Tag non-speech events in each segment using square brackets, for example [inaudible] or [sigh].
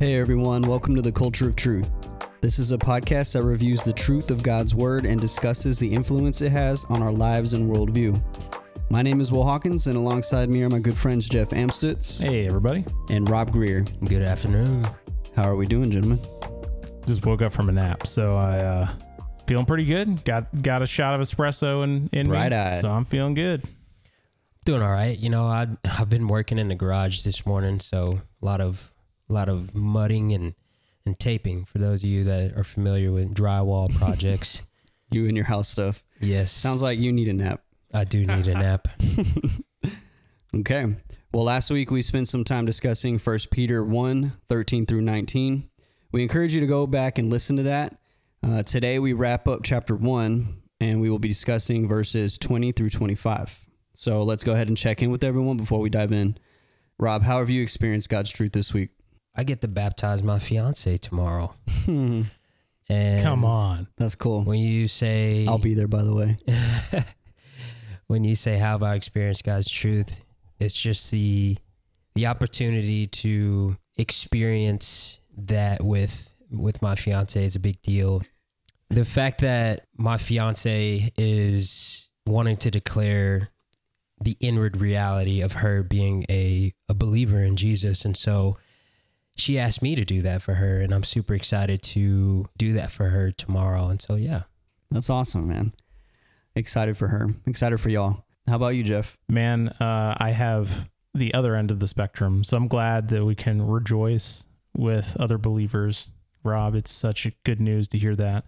Hey everyone, welcome to the Culture of Truth. This is a podcast that reviews the truth of God's Word and discusses the influence it has on our lives and worldview. My name is Will Hawkins, and alongside me are my good friends Jeff Amstutz Hey, everybody. and Rob Greer. Good afternoon. How are we doing, gentlemen? Just woke up from a nap, so I uh feeling pretty good. Got got a shot of espresso in in me, Bright-eyed. so I'm feeling good. Doing all right. You know, I I've been working in the garage this morning, so a lot of a lot of mudding and and taping for those of you that are familiar with drywall [laughs] projects. You and your house stuff. yes. Sounds like you need a nap. I do need a nap. [laughs] Okay. Well, last week we spent some time discussing 1 Peter 1 13 through 19. We encourage you to go back and listen to that. Uh, today we wrap up chapter 1 and we will be discussing verses 20 through 25. So let's go ahead and check in with everyone before we dive in. Rob, how have you experienced God's truth this week? I get to baptize my fiance tomorrow. Hmm. And Come on. That's cool. When you say I'll be there, by the way. [laughs] when you say how have I experienced God's truth, it's just the the opportunity to experience that with with my fiance is a big deal. The fact that my fiance is wanting to declare the inward reality of her being a, a believer in Jesus. And so she asked me to do that for her. And I'm super excited to do that for her tomorrow. And so, yeah. That's awesome, man. Excited for her. Excited for y'all. How about you, Jeff? Man, uh I have the other end of the spectrum, so I'm glad that we can rejoice with other believers. Rob, it's such good news to hear that.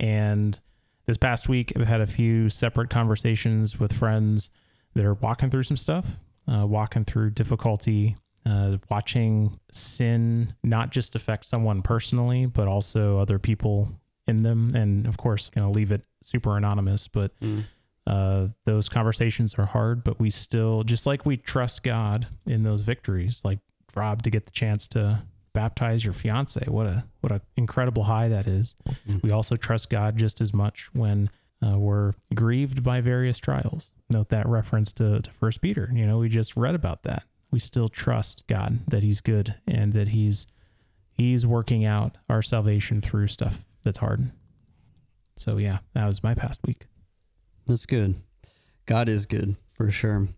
And this past week, I've had a few separate conversations with friends that are walking through some stuff, uh, walking through difficulty, uh, watching sin not just affect someone personally, but also other people in them. And of course, going to leave it super anonymous, but uh, those conversations are hard, but we still, just like we trust God in those victories, like Rob to get the chance to baptize your fiance. What a what a incredible high that is. We also trust God just as much when uh, we're grieved by various trials. Note that reference to to First Peter. You know, we just read about that. We still trust God that He's good and that He's He's working out our salvation through stuff that's hard. So yeah, that was my past week. That's good. God is good for sure.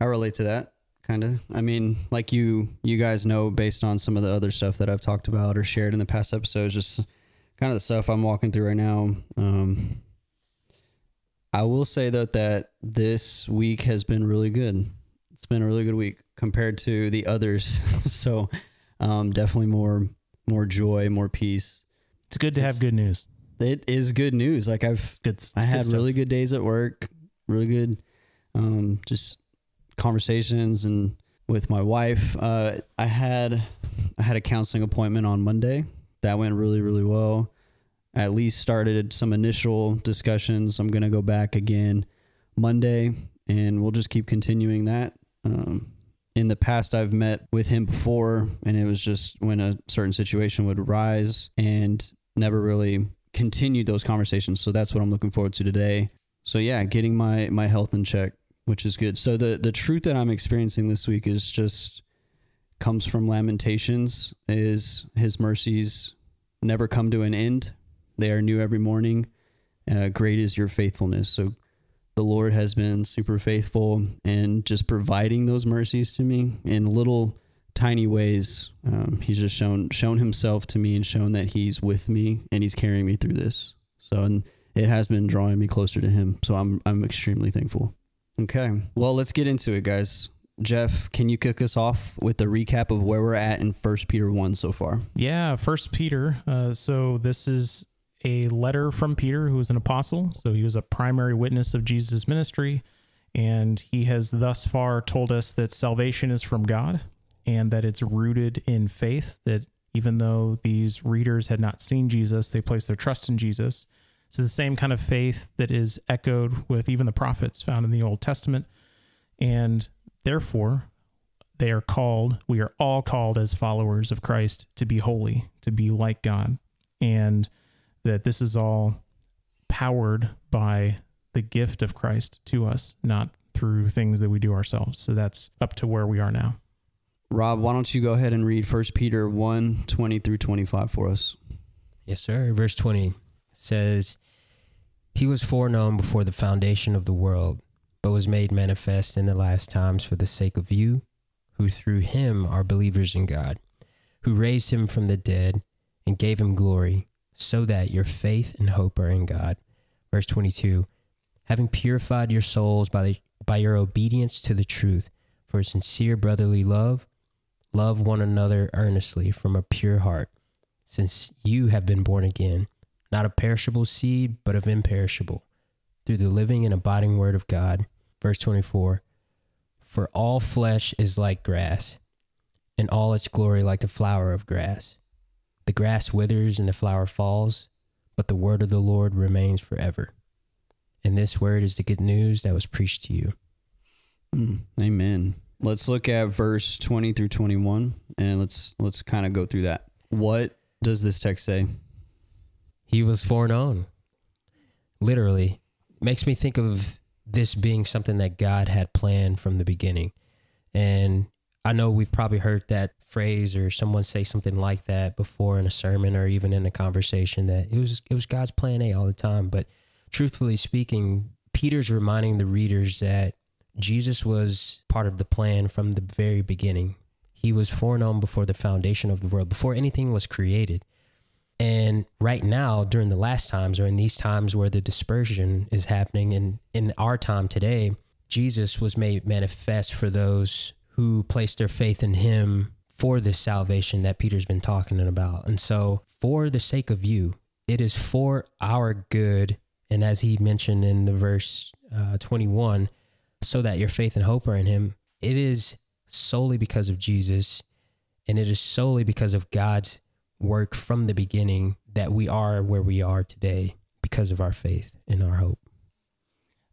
I relate to that kind of. I mean, like you you guys know based on some of the other stuff that I've talked about or shared in the past episodes just kind of the stuff I'm walking through right now. Um I will say though that this week has been really good. It's been a really good week compared to the others. [laughs] so, um definitely more more joy, more peace. It's good to have good news. It is good news. Like I've Good. I had really good days at work, really good, um, just conversations and with my wife. Uh, I had I had a counseling appointment on Monday. That went really really well. At least started some initial discussions. I'm gonna go back again Monday, and we'll just keep continuing that. Um, in the past, I've met with him before, and it was just when a certain situation would rise, and never really continued those conversations. So that's what I'm looking forward to today. So yeah, getting my my health in check, which is good. So the the truth that I'm experiencing this week is just comes from Lamentations is his mercies never come to an end. They are new every morning. Uh, great is your faithfulness. So the Lord has been super faithful and just providing those mercies to me in little tiny ways. Um, he's just shown shown himself to me and shown that he's with me and he's carrying me through this. So and it has been drawing me closer to him. So I'm I'm extremely thankful. Okay. Well, let's get into it, guys. Jeff, can you kick us off with a recap of where we're at in First Peter one so far? Yeah, First Peter. Uh, so this is a letter from Peter, who was an apostle. So he was a primary witness of Jesus' ministry, and he has thus far told us that salvation is from God and that it's rooted in faith. That even though these readers had not seen Jesus, they placed their trust in Jesus. It's the same kind of faith that is echoed with even the prophets found in the Old Testament, and therefore they are called, we are all called as followers of Christ to be holy, to be like God. And that this is all powered by the gift of Christ to us, not through things that we do ourselves. So that's up to where we are now. Rob, why don't you go ahead and read 1 Peter 1 20 through 25 for us? Yes, sir. Verse 20 says, He was foreknown before the foundation of the world, but was made manifest in the last times for the sake of you, who through him are believers in God, who raised him from the dead and gave him glory, so that your faith and hope are in God. Verse 22 Having purified your souls by, the, by your obedience to the truth, for sincere brotherly love, love one another earnestly from a pure heart since you have been born again, not of perishable seed, but of imperishable, through the living and abiding word of God. Verse 24 For all flesh is like grass, and all its glory like the flower of grass. The grass withers and the flower falls, but the word of the Lord remains forever. And this word is the good news that was preached to you. Mm, amen. Let's look at verse 20 through 21 and let's let's kind of go through that. What does this text say? He was foreknown. Literally. Makes me think of this being something that God had planned from the beginning. And I know we've probably heard that phrase or someone say something like that before in a sermon or even in a conversation that it was it was God's plan A all the time. But truthfully speaking, Peter's reminding the readers that Jesus was part of the plan from the very beginning. He was foreknown before the foundation of the world, before anything was created. And right now, during the last times, or in these times where the dispersion is happening, and in our time today, Jesus was made manifest for those who placed their faith in him for this salvation that Peter's been talking about. And so, for the sake of you, it is for our good. And as he mentioned in the verse uh, 21, so that your faith and hope are in him, it is solely because of Jesus. And it is solely because of God's work from the beginning that we are where we are today because of our faith and our hope.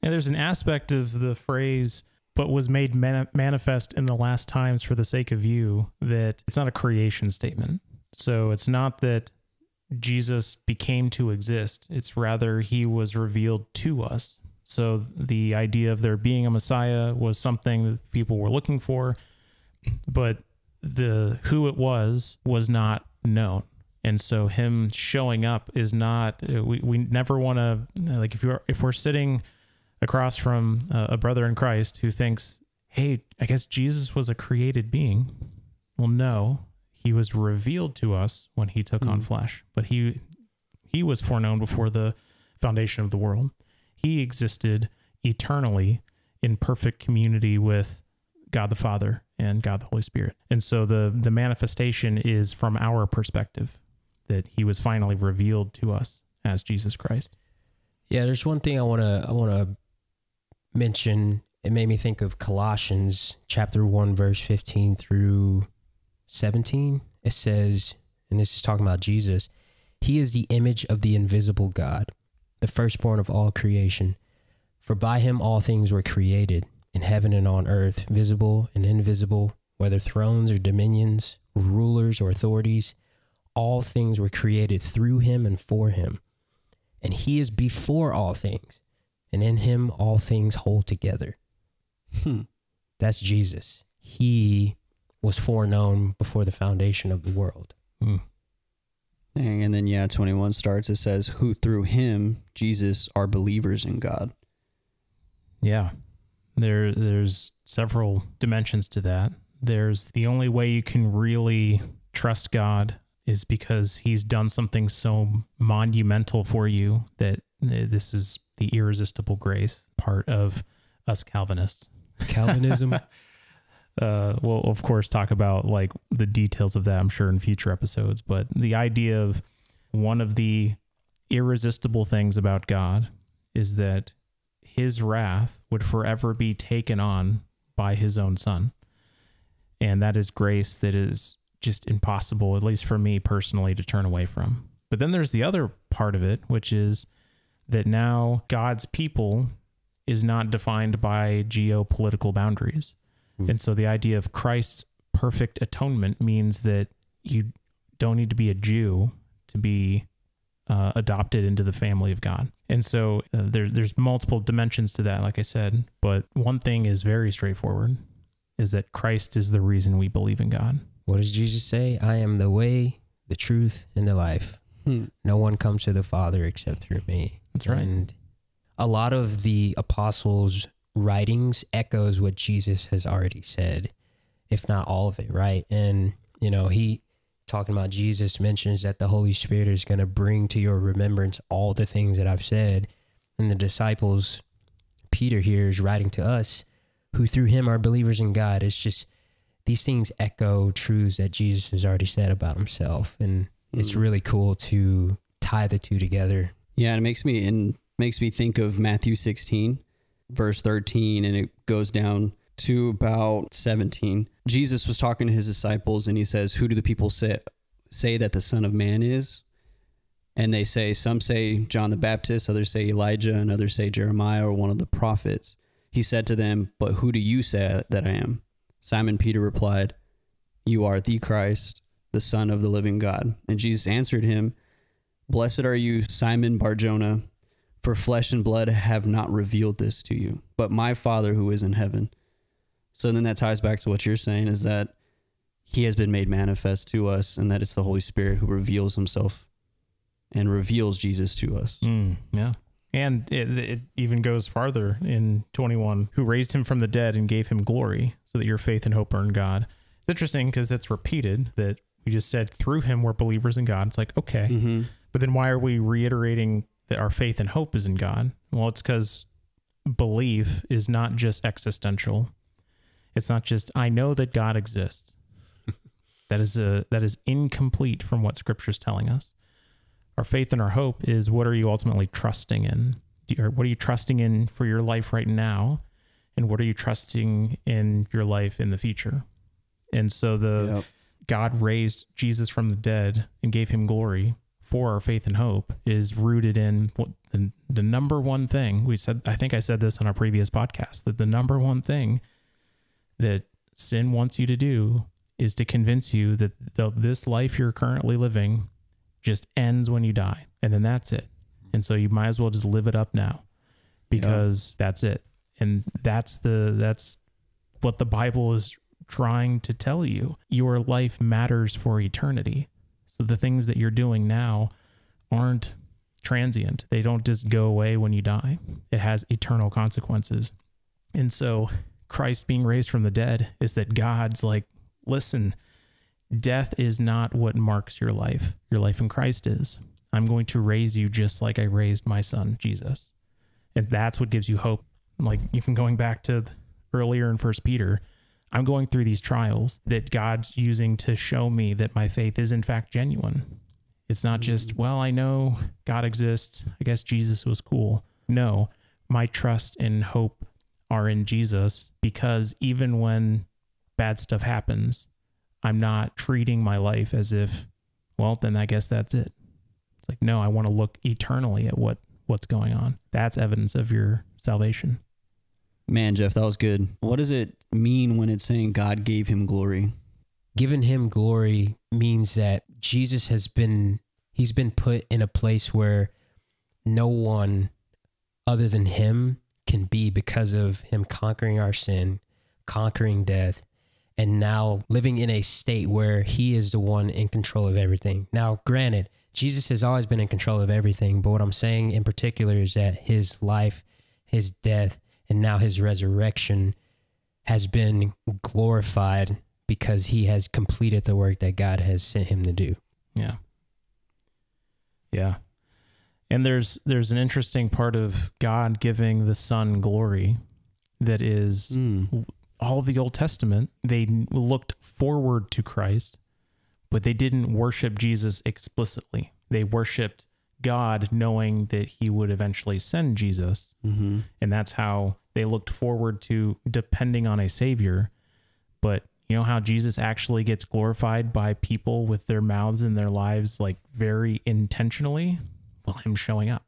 And there's an aspect of the phrase, but was made man- manifest in the last times for the sake of you, that it's not a creation statement. So it's not that Jesus became to exist, it's rather he was revealed to us. So the idea of there being a Messiah was something that people were looking for, but the who it was was not known. And so him showing up is not we, we never want to like if you're if we're sitting across from a brother in Christ who thinks, "Hey, I guess Jesus was a created being." Well, no, he was revealed to us when he took mm. on flesh, but he he was foreknown before the foundation of the world. He existed eternally in perfect community with God the Father and God the Holy Spirit. And so the the manifestation is from our perspective that he was finally revealed to us as Jesus Christ. Yeah, there's one thing I want to I want to mention. It made me think of Colossians chapter 1 verse 15 through 17. It says, and this is talking about Jesus, he is the image of the invisible God, the firstborn of all creation. For by him all things were created in heaven and on earth, visible and invisible, whether thrones or dominions, rulers or authorities, all things were created through him and for him. And he is before all things, and in him all things hold together. Hmm. That's Jesus. He was foreknown before the foundation of the world. Hmm. And then, yeah, 21 starts. It says, Who through him, Jesus, are believers in God. Yeah. There, there's several dimensions to that. There's the only way you can really trust God is because he's done something so monumental for you that this is the irresistible grace part of us Calvinists. Calvinism. [laughs] uh, we'll of course talk about like the details of that, I'm sure, in future episodes. But the idea of one of the irresistible things about God is that his wrath would forever be taken on by his own son. And that is grace that is just impossible, at least for me personally, to turn away from. But then there's the other part of it, which is that now God's people is not defined by geopolitical boundaries. Mm. And so the idea of Christ's perfect atonement means that you don't need to be a Jew to be uh, adopted into the family of God. And so uh, there, there's multiple dimensions to that, like I said. But one thing is very straightforward is that Christ is the reason we believe in God. What does Jesus say? I am the way, the truth, and the life. Hmm. No one comes to the Father except through me. That's right. And a lot of the apostles' writings echoes what Jesus has already said, if not all of it, right? And, you know, he talking about Jesus mentions that the Holy Spirit is going to bring to your remembrance all the things that I've said. And the disciples, Peter here is writing to us, who through him are believers in God. It's just these things echo truths that Jesus has already said about himself. And it's Mm. really cool to tie the two together. Yeah, and it makes me and makes me think of Matthew 16, verse 13, and it goes down to about 17. Jesus was talking to his disciples and he says, Who do the people say say that the Son of Man is? And they say, some say John the Baptist, others say Elijah, and others say Jeremiah or one of the prophets. He said to them, But who do you say that I am? Simon Peter replied, You are the Christ, the Son of the living God. And Jesus answered him, Blessed are you, Simon Barjona, for flesh and blood have not revealed this to you, but my Father who is in heaven. So then that ties back to what you're saying is that he has been made manifest to us and that it's the Holy Spirit who reveals himself and reveals Jesus to us. Mm, yeah. And it, it even goes farther in 21, who raised him from the dead and gave him glory, so that your faith and hope are in God. It's interesting because it's repeated that we just said through him we're believers in God. It's like, okay, Mm-hmm. But then why are we reiterating that our faith and hope is in God? Well, it's because belief is not just existential. It's not just I know that God exists. [laughs] that is a that is incomplete from what Scripture is telling us. Our faith and our hope is what are you ultimately trusting in? Do you- or what are you trusting in for your life right now, and what are you trusting in your life in the future? And so the Yep. God raised Jesus from the dead and gave him glory for our faith and hope is rooted in what the, the number one thing we said. I think I said this on our previous podcast that the number one thing that sin wants you to do is to convince you that the, this life you're currently living just ends when you die. And then that's it. And so you might as well just live it up now because that's it. And that's the, that's what the Bible is trying to tell you. Your life matters for eternity. So the things that you're doing now aren't transient. They don't just go away when you die. It has eternal consequences. And so Christ being raised from the dead is that God's like, listen, death is not what marks your life. Your life in Christ is. I'm going to raise you just like I raised my son, Jesus. And that's what gives you hope. Like even going back to earlier in First Peter, I'm going through these trials that God's using to show me that my faith is in fact genuine. It's not just, mm. well, I know God exists. I guess Jesus was cool. No, my trust and hope are in Jesus because even when bad stuff happens, I'm not treating my life as if, well, then I guess that's it. It's like, no, I want to look eternally at what what's going on. That's evidence of your salvation. Man, Jeff, that was good. What does it mean when it's saying God gave him glory? Giving him glory means that Jesus has been he's been put in a place where no one other than him can be because of him conquering our sin, conquering death, and now living in a state where he is the one in control of everything. Now, granted, Jesus has always been in control of everything, but what I'm saying in particular is that his life, his death, and now his resurrection has been glorified because he has completed the work that God has sent him to do. Yeah. Yeah. And there's there's an interesting part of God giving the Son glory that is Mm. all of the Old Testament, they looked forward to Christ, but they didn't worship Jesus explicitly. They worshiped God knowing that he would eventually send Jesus. Mm-hmm. And that's how they looked forward to depending on a savior. But you know how Jesus actually gets glorified by people with their mouths and their lives like very intentionally? Well, him showing up.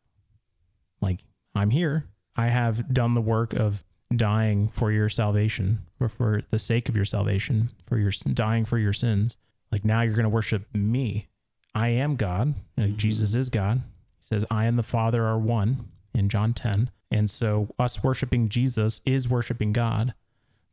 Like, I'm here. I have done the work of dying for your salvation or for the sake of your salvation, for your dying for your sins. Like now you're going to worship me. I am God. Like, Jesus is God. He says, I and the Father are one in John 10. And so us worshiping Jesus is worshiping God.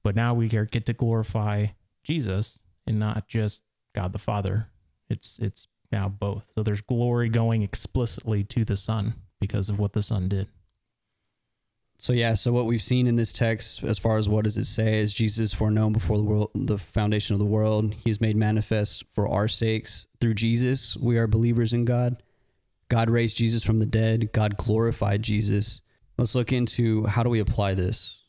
But but now we get to glorify Jesus and not just God the Father. It's it's now both. So there's glory going explicitly to the Son because of what the Son did. So yeah, so what we've seen in this text, as far as what does it say, is Jesus foreknown before the world, the foundation of the world. He's made manifest for our sakes through Jesus. We are believers in God. God raised Jesus from the dead. God glorified Jesus. Let's look into how do we apply this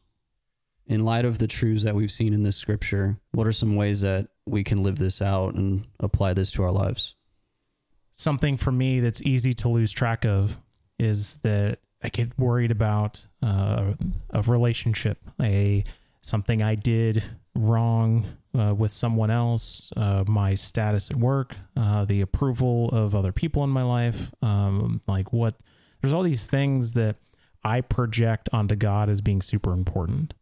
in light of the truths that we've seen in this scripture. What are some ways that we can live this out and apply this to our lives? Something for me that's easy to lose track of is that I get worried about uh, a relationship, a something I did wrong uh, with someone else, uh, my status at work, uh, the approval of other people in my life, um, like what. There's all these things that I project onto God as being super important,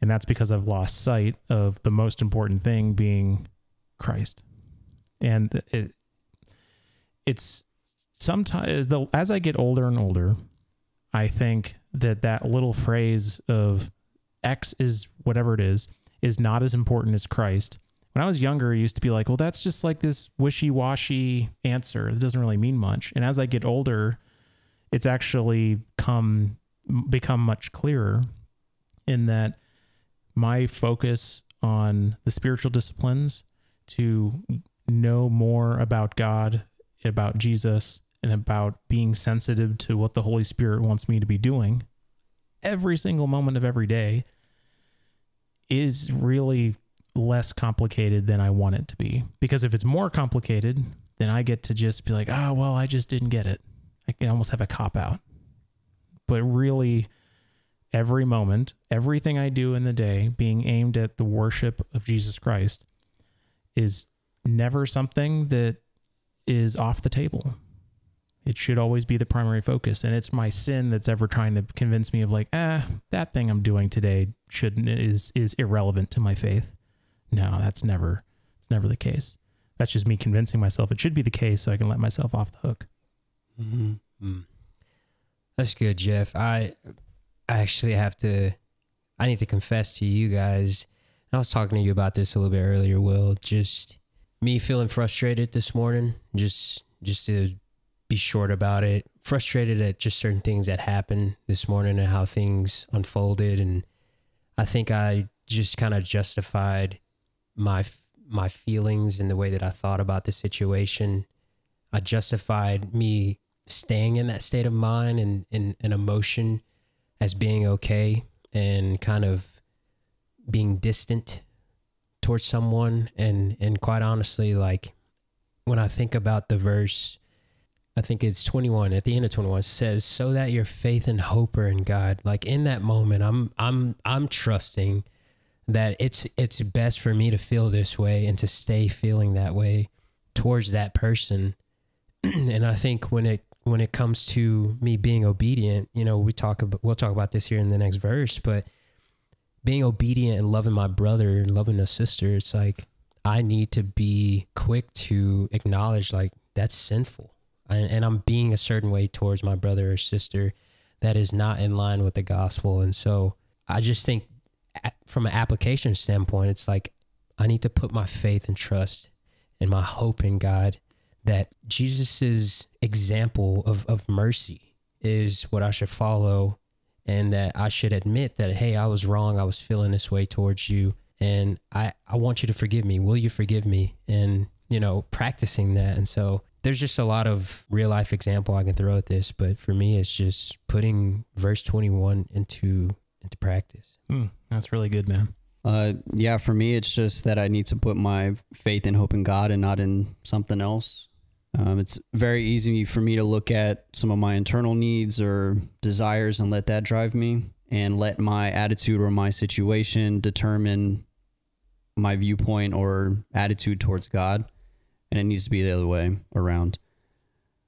and that's because I've lost sight of the most important thing being Christ, and it it's sometimes as I get older and older I think that that little phrase of X is whatever it is is not as important as Christ. When I was younger, I used to be like, well, that's just like this wishy washy answer. It doesn't really mean much. And as I get older, it's actually come become much clearer in that my focus on the spiritual disciplines to know more about God, about Jesus, and about being sensitive to what the Holy Spirit wants me to be doing every single moment of every day is really less complicated than I want it to be. Because if it's more complicated, then I get to just be like, oh, well, I just didn't get it. I can almost have a cop out. But really, every moment, everything I do in the day being aimed at the worship of Jesus Christ is never something that is off the table. It should always be the primary focus. And it's my sin that's ever trying to convince me of like, ah, that thing I'm doing today shouldn't is is irrelevant to my faith. No, that's never it's never the case. That's just me convincing myself it should be the case so I can let myself off the hook. Mm-hmm. Mm. That's good, Jeff. I I actually have to I need to confess to you guys. I was talking to you about this a little bit earlier, Will. Just me feeling frustrated this morning, just just to be short about it. Frustrated at just certain things that happened this morning and how things unfolded, and I think I just kind of justified my my feelings and the way that I thought about the situation. I justified me staying in that state of mind and, and, and emotion as being okay and kind of being distant towards someone and and quite honestly like when I think about the verse I think it's 21 at the end of 21 says so that your faith and hope are in God. Like in that moment I'm I'm I'm trusting that it's it's best for me to feel this way and to stay feeling that way towards that person. [clears throat] And I think when it when it comes to me being obedient you know we talk about we'll talk about this here in the next verse but being obedient and loving my brother and loving a sister it's like I need to be quick to acknowledge like that's sinful and, and I'm being a certain way towards my brother or sister that is not in line with the gospel. And so I just think from an application standpoint, it's like I need to put my faith and trust and my hope in God that Jesus's example of, of mercy is what I should follow and that I should admit that, hey, I was wrong. I was feeling this way towards you. And I, I want you to forgive me. Will you forgive me? And, you know, practicing that. And so there's just a lot of real life example I can throw at this, but for me, it's just putting verse 21 into into practice. Mm, that's really good, man. Uh, yeah, for me, it's just that I need to put my faith and hope in God and not in something else. Um, it's very easy for me to look at some of my internal needs or desires and let that drive me, and let my attitude or my situation determine my viewpoint or attitude towards God and it needs to be the other way around.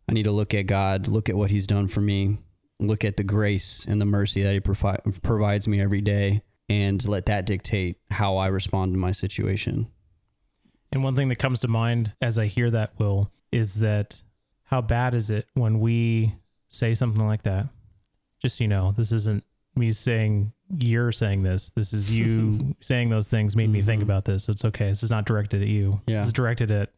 I need to look at God, look at what He's done for me, look at the grace and the mercy that He provi- provides me every day, and let that dictate how I respond to my situation. And one thing that comes to mind as I hear that, Will, is that how bad is it when we say something like that? Just so you know, this isn't me saying you're saying this. This is you [laughs] saying those things made me think Mhm. about this. So it's okay. This is not directed at you. Yeah. This is directed at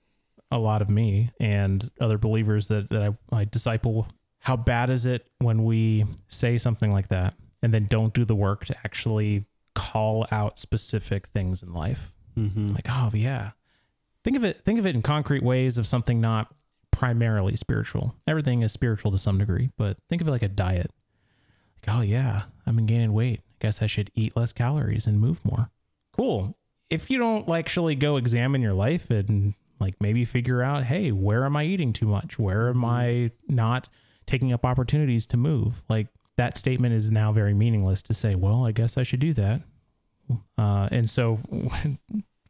a lot of me and other believers that, that I, I disciple. How bad is it when we say something like that and then don't do the work to actually call out specific things in life? Mm-hmm. Like, oh yeah. Think of it think of it in concrete ways of something not primarily spiritual. Everything is spiritual to some degree, but think of it like a diet. Like, oh yeah, I've been gaining weight. I guess I should eat less calories and move more. Cool. If you don't like actually go examine your life and like maybe figure out, hey, where am I eating too much? Where am I not taking up opportunities to move? Like that statement is now very meaningless to say, well, I guess I should do that. Uh, and so [laughs] when,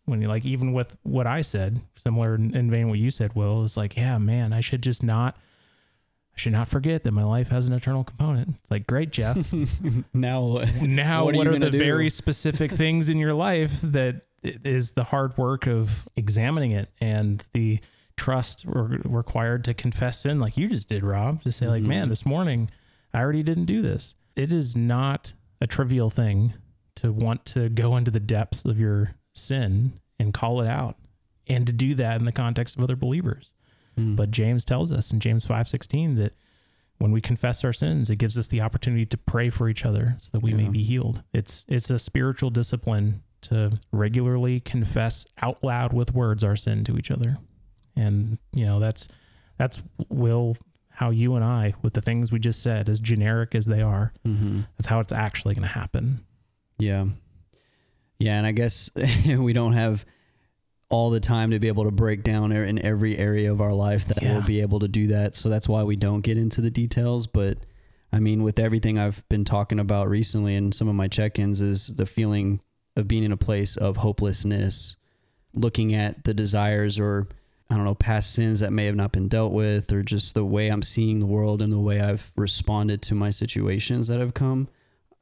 when you like, even with what I said, similar in in vein what you said, Will, is like, yeah, man, I should just not, I should not forget that my life has an eternal component. It's like, great, Jeff. [laughs] now, now What what, are are, the do? very specific things in your life that is the hard work of examining it and the trust re- required to confess sin like you just did rob to say like Mhm. man this morning i already didn't do this it is not a trivial thing to want to go into the depths of your sin and call it out and to do that in the context of other believers Mm. but James tells us in James 5:16 that when we confess our sins, it gives us the opportunity to pray for each other so that we may be healed. It's it's a spiritual discipline to regularly confess out loud with words our sin to each other. And you know, that's that's will how you and I with the things we just said as generic as they are, Mm-hmm. that's how it's actually going to happen. Yeah. Yeah, and I guess [laughs] we don't have all the time to be able to break down in every area of our life that Yeah. we'll be able to do that. So that's why we don't get into the details. But I mean, with everything I've been talking about recently and some of my check ins, is the feeling of being in a place of hopelessness, looking at the desires or I don't know, past sins that may have not been dealt with, or just the way I'm seeing the world and the way I've responded to my situations that have come.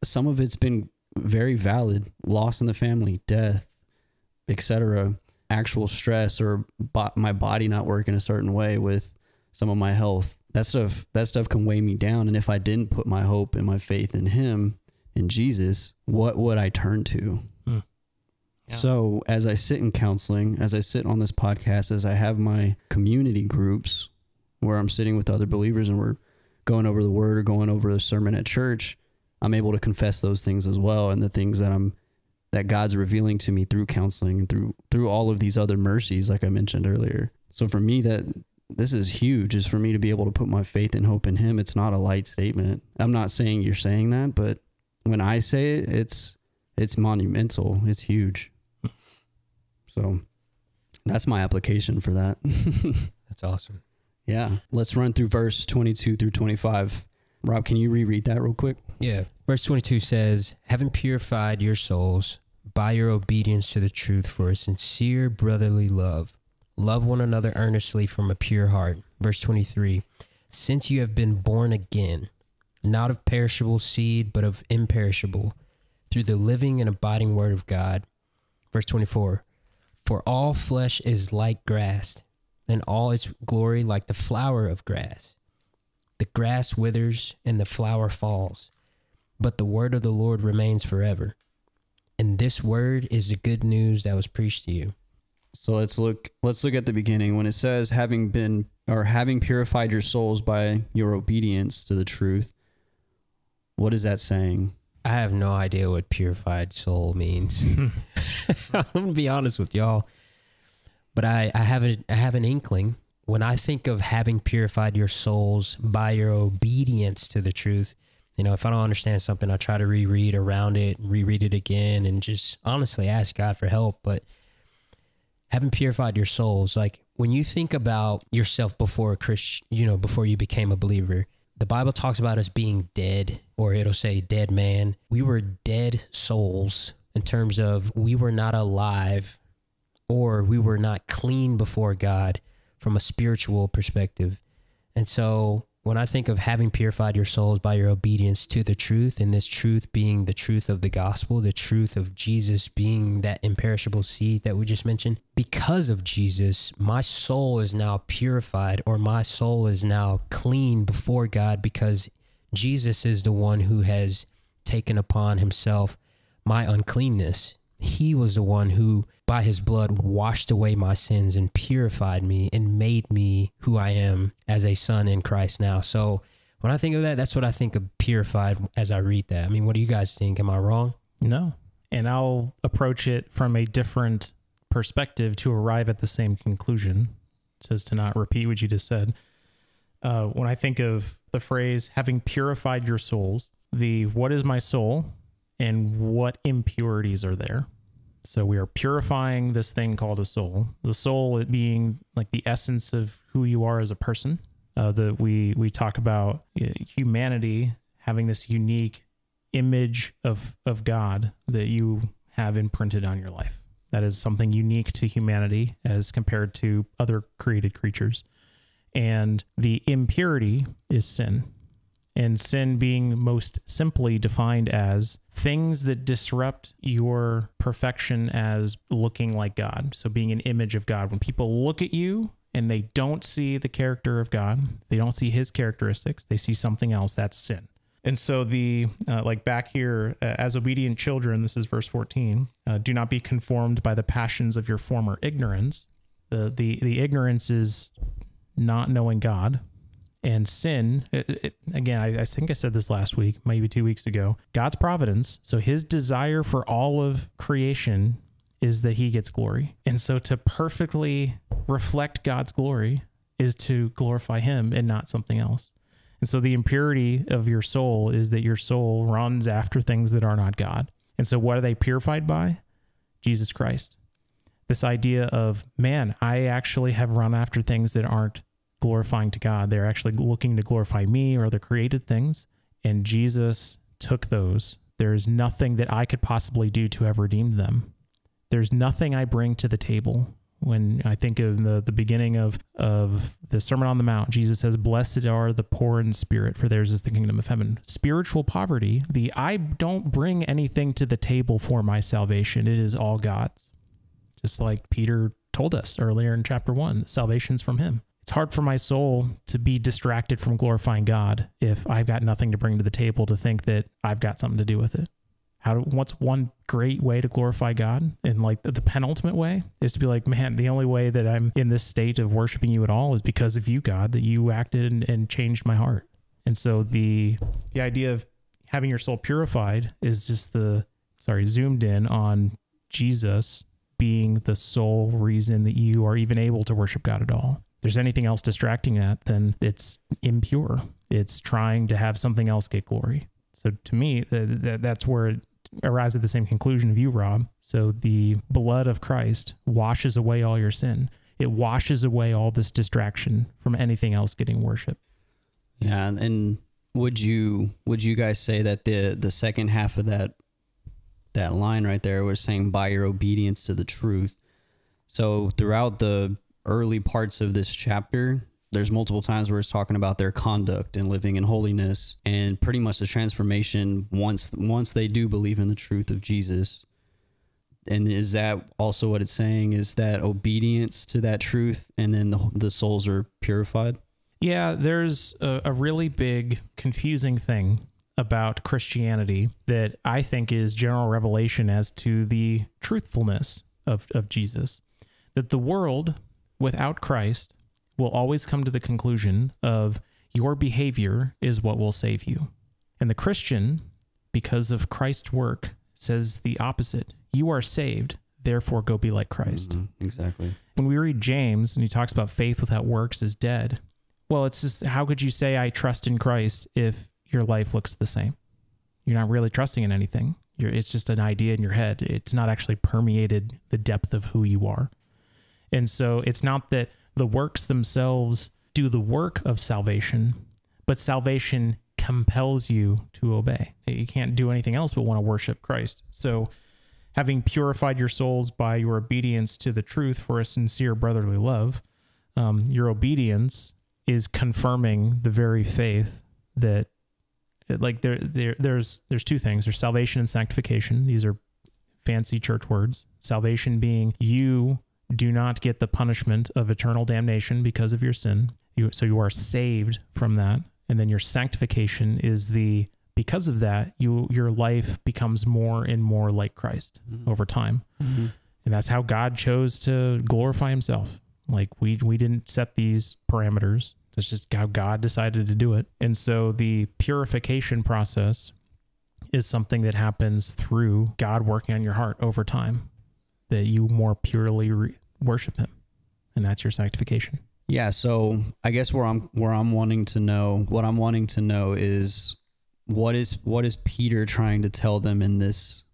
Some of it's been very valid loss in the family, death, etc. Actual stress or bo- my body not working a certain way with some of my health. That stuff, that stuff can weigh me down. And if I didn't put my hope and my faith in Him, in Jesus, what would I turn to? So as I sit in counseling, as I sit on this podcast, as I have my community groups where I'm sitting with other believers and we're going over the word or going over a sermon at church, I'm able to confess those things as well and the things that I'm that God's revealing to me through counseling and through through all of these other mercies like I mentioned earlier. So for me that this is huge is for me to be able to put my faith and hope in him. It's not a light statement. I'm not saying you're saying that, but when I say it, it's it's monumental. It's huge. So that's my application for that. [laughs] That's awesome. yeah. Let's run through verse 22 through 25. Rob, can you reread that real quick? Yeah. Verse 22 says, Having purified your souls by your obedience to the truth for a sincere brotherly love, love one another earnestly from a pure heart. Verse 23 Since you have been born again, not of perishable seed, but of imperishable, through the living and abiding word of God. Verse 24 For all flesh is like grass, and all its glory like the flower of grass. The grass withers and the flower falls, but the word of the Lord remains forever. And this word is the good news that was preached to you. So let's look let's look at the beginning when it says having been or having purified your souls by your obedience to the truth. What is that saying? I have no idea what purified soul means. [laughs] [laughs] I'm gonna be honest with y'all, but I, I have a, I have an inkling when I think of having purified your souls by your obedience to the truth. You know, if I don't understand something, I try to reread around it, reread it again, and just honestly ask God for help. But having purified your souls, like when you think about yourself before a Christian, you know, before you became a believer, the Bible talks about us being dead, or it'll say dead man. We were dead souls in terms of we were not alive or we were not clean before God from a spiritual perspective. And so when I think of having purified your souls by your obedience to the truth, and this truth being the truth of the gospel, the truth of Jesus being that imperishable seed that we just mentioned, because of Jesus, my soul is now purified or my soul is now clean before God because Jesus is the one who has taken upon himself my uncleanness. He was the one who, by his blood, washed away my sins and purified me and made me who I am as a son in Christ now. So when I think of that, that's what I think of purified as I read that. I mean, what do you guys think? Am I wrong? No. And I'll approach it from a different perspective to arrive at the same conclusion. It says to not repeat what you just said. Uh, when I think of the phrase having purified your souls, the what is my soul and what impurities are there. So we are purifying this thing called a soul. The soul it being like the essence of who you are as a person. Uh, that we we talk about uh, humanity having this unique image of of God that you have imprinted on your life. That is something unique to humanity as compared to other created creatures. And the impurity is sin and sin being most simply defined as things that disrupt your perfection as looking like God. So, being an image of God. When people look at you and they don't see the character of God, they don't see his characteristics, they see something else, that's sin. And so, the uh, like back here, uh, as obedient children, this is verse 14, uh, do not be conformed by the passions of your former ignorance. The, the, the ignorance is not knowing God, and sin it, it, again I, I, think i said this last week maybe two weeks ago god's providence so his desire for all of creation is that he gets glory. And so to perfectly reflect god's glory is to glorify him and not something else. And so the impurity of your soul is that your soul runs after things that are not god. And so what are they purified by? Jesus christ. This idea of man i actually have run after things that aren't glorifying to God. They're actually looking to glorify me or other created things. And Jesus took those. There is nothing that I could possibly do to have redeemed them. There's nothing I bring to the table. When I think of the, the beginning of, of the Sermon on the Mount, Jesus says, Blessed are the poor in spirit, for theirs is the kingdom of heaven. Spiritual poverty, the I don't bring anything to the table for my salvation. It is all God's. Just like Peter told us earlier in chapter one, salvation's from him it's hard for my soul to be distracted from glorifying God if I've got nothing to bring to the table to think that I've got something to do with it. How what's one great way to glorify God? And like the, the penultimate way is to be like, man, the only way that I'm in this state of worshiping you at all is because of you, God, that you acted and, and changed my heart. And so the the idea of having your soul purified is just the sorry, zoomed in on Jesus being the sole reason that you are even able to worship God at all there's anything else distracting that, then it's impure. It's trying to have something else get glory. So to me, th- th- that's where it arrives at the same conclusion of you, Rob. So the blood of Christ washes away all your sin. It washes away all this distraction from anything else getting worship. Yeah, and would you would you guys say that the the second half of that that line right there was saying by your obedience to the truth. So throughout the early parts of this chapter, there's multiple times where it's talking about their conduct and living in holiness and pretty much the transformation once once they do believe in the truth of Jesus. And is that also what it's saying? Is that obedience to that truth, and then the, the souls are purified? Yeah, there's a, a really big confusing thing about Christianity that I think is general revelation as to the truthfulness of, of Jesus. That the world without Christ will always come to the conclusion of your behavior is what will save you. And the Christian, because of Christ's work, says the opposite. You are saved, therefore go be like Christ. Mm-hmm, exactly. When we read James and he talks about faith without works is dead, well, it's just how could you say I trust in Christ if your life looks the same? You're not really trusting in anything. You're, it's just an idea in your head. It's not actually permeated the depth of who you are. And so it's not that the works themselves do the work of salvation, but salvation compels you to obey. You can't do anything else but want to worship Christ. So, having purified your souls by your obedience to the truth for a sincere brotherly love, um, your obedience is confirming the very faith that, like there, there, there's there's two things. There's salvation and sanctification. These are fancy church words. Salvation being you do not get the punishment of eternal damnation because of your sin. You, so you are saved from that. And then your sanctification is the because of that, you your life becomes more and more like Christ Mhm. over time. Mhm. And that's how God chose to glorify himself. Like we we didn't set these parameters. It's just how God decided to do it. And so the purification process is something that happens through God working on your heart over time that you more purely re- worship him. And that's your sanctification. Yeah, so I guess where I'm where I'm wanting to know what I'm wanting to know is what is what is Peter trying to tell them in this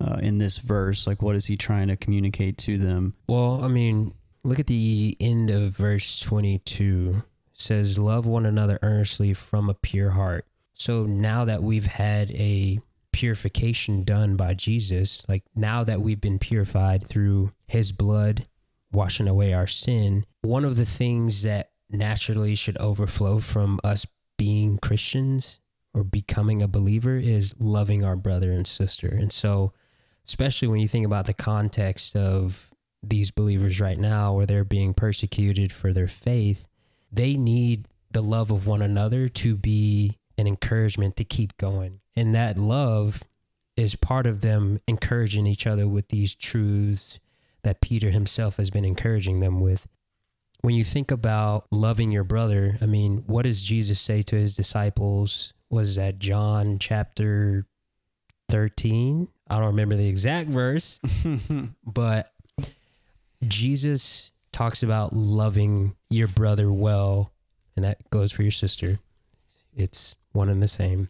uh, in this verse? Like, what is he trying to communicate to them? Well, I mean, look at the end of verse 22. It says, Love one another earnestly from a pure heart. So now that we've had a purification done by Jesus, like now that we've been purified through his blood, washing away our sin, one of the things that naturally should overflow from us being Christians or becoming a believer is loving our brother and sister. And so, especially when you think about the context of these believers right now where they're being persecuted for their faith, they need the love of one another to be an encouragement to keep going. And that love is part of them encouraging each other with these truths that Peter himself has been encouraging them with. When you think about loving your brother, I mean, what does Jesus say to his disciples? Was that John chapter 13? I don't remember the exact verse, [laughs] but Jesus talks about loving your brother well, and that goes for your sister. It's one and the same.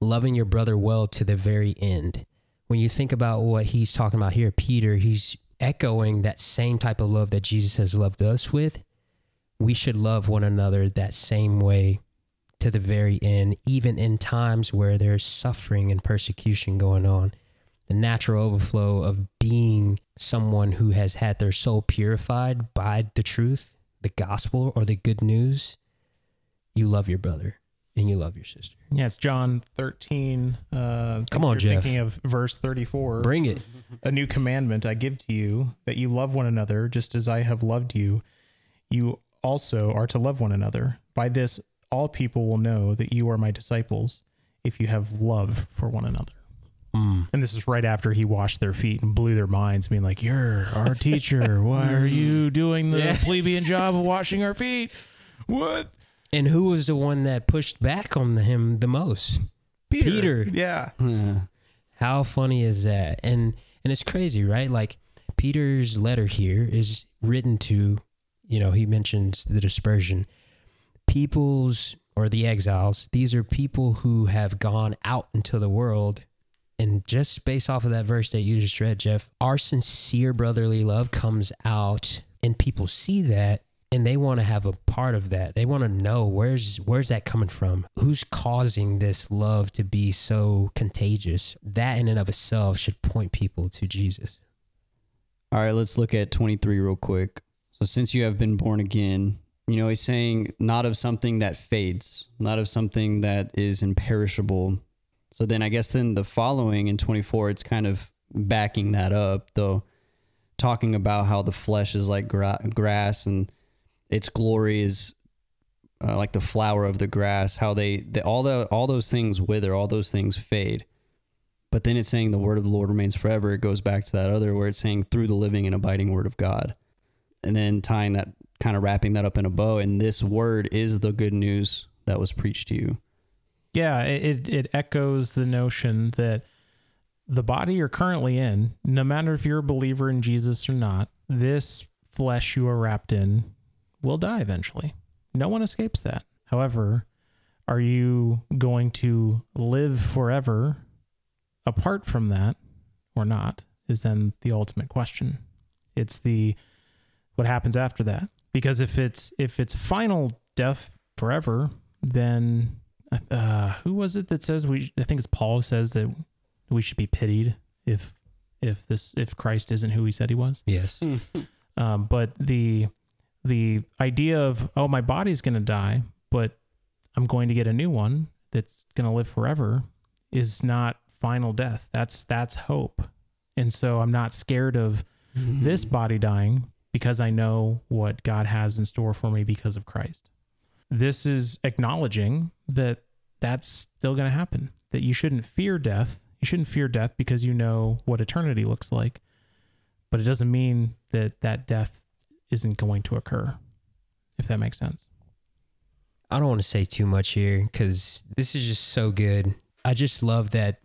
Loving your brother well to the very end. When you think about what he's talking about here, Peter, he's echoing that same type of love that Jesus has loved us with. We should love one another that same way to the very end, even in times where there's suffering and persecution going on the natural overflow of being someone who has had their soul purified by the truth, the gospel, or the good news, you love your brother and you love your sister. Yeah, it's John 13. Uh, Come on, Jeff. Thinking of verse 34. Bring it. A new commandment I give to you that you love one another just as I have loved you. You also are to love one another. By this, all people will know that you are my disciples if you have love for one another. Mm. And this is right after he washed their feet and blew their minds, being like, You're our teacher. Why are you doing the [laughs] Yeah. plebeian job of washing our feet? What? And who was the one that pushed back on him the most? Peter. Yeah. Yeah. How funny is that? And and it's crazy, right? Like Peter's letter here is written to, you know, he mentions the dispersion. People's or the exiles, these are people who have gone out into the world. And just based off of that verse that you just read, Jeff, our sincere brotherly love comes out and people see that and they want to have a part of that. They want to know where's where's that coming from? Who's causing this love to be so contagious? That in and of itself should point people to Jesus. All right, let's look at 23 real quick. So, since you have been born again, you know, he's saying not of something that fades, not of something that is imperishable. So, then I guess then the following in 24, it's kind of backing that up, though, talking about how the flesh is like gra- grass and its glory is uh, like the flower of the grass, how they, they all the all those things wither, all those things fade. But then it's saying the word of the Lord remains forever. It goes back to that other where it's saying through the living and abiding word of God. And then tying that, kind of wrapping that up in a bow. And this word is the good news that was preached to you. Yeah, it, it, it echoes the notion that the body you're currently in, no matter if you're a believer in Jesus or not, this flesh you are wrapped in will die eventually. No one escapes that. However, are you going to live forever apart from that or not? Is then the ultimate question. It's the what happens after that. Because if it's if it's final death forever, then uh, who was it that says we? I think it's Paul says that we should be pitied if if this if Christ isn't who he said he was. Yes. [laughs] Um, but the the idea of oh my body's gonna die, but I'm going to get a new one that's gonna live forever is not final death. That's that's hope. And so I'm not scared of mm-hmm. this body dying because I know what God has in store for me because of Christ. This is acknowledging that that's still going to happen. That you shouldn't fear death. You shouldn't fear death because you know what eternity looks like. But it doesn't mean that that death isn't going to occur, if that makes sense. I don't want to say too much here because this is just so good. I just love that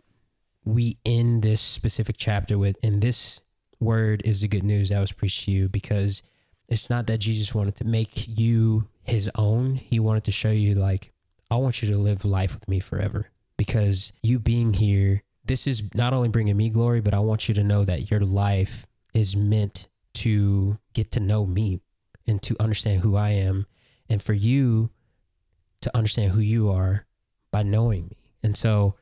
we end this specific chapter with, and this word is the good news that was preached to you because it's not that Jesus wanted to make you his own. He wanted to show you, like, I want you to live life with me forever because you being here, this is not only bringing me glory, but I want you to know that your life is meant to get to know me and to understand who I am. And for you to understand who you are by knowing me. And so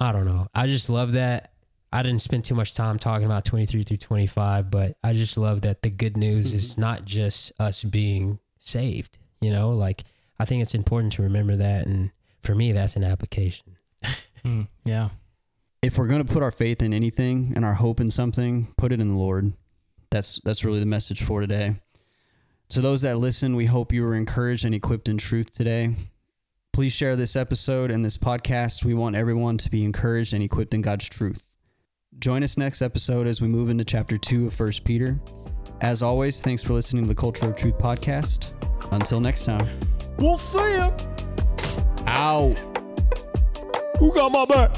I don't know. I just love that. I didn't spend too much time talking about 23 through 25, but I just love that the good news is not just us being saved, you know, like I think it's important to remember that and for me that's an application. Hmm. [laughs] yeah. If we're going to put our faith in anything and our hope in something, put it in the Lord. That's that's really the message for today. To those that listen, we hope you were encouraged and equipped in truth today. Please share this episode and this podcast. We want everyone to be encouraged and equipped in God's truth. Join us next episode as we move into chapter 2 of 1 Peter. As always, thanks for listening to the Culture of Truth podcast. Until next time. We'll see you. Out. Who got my back?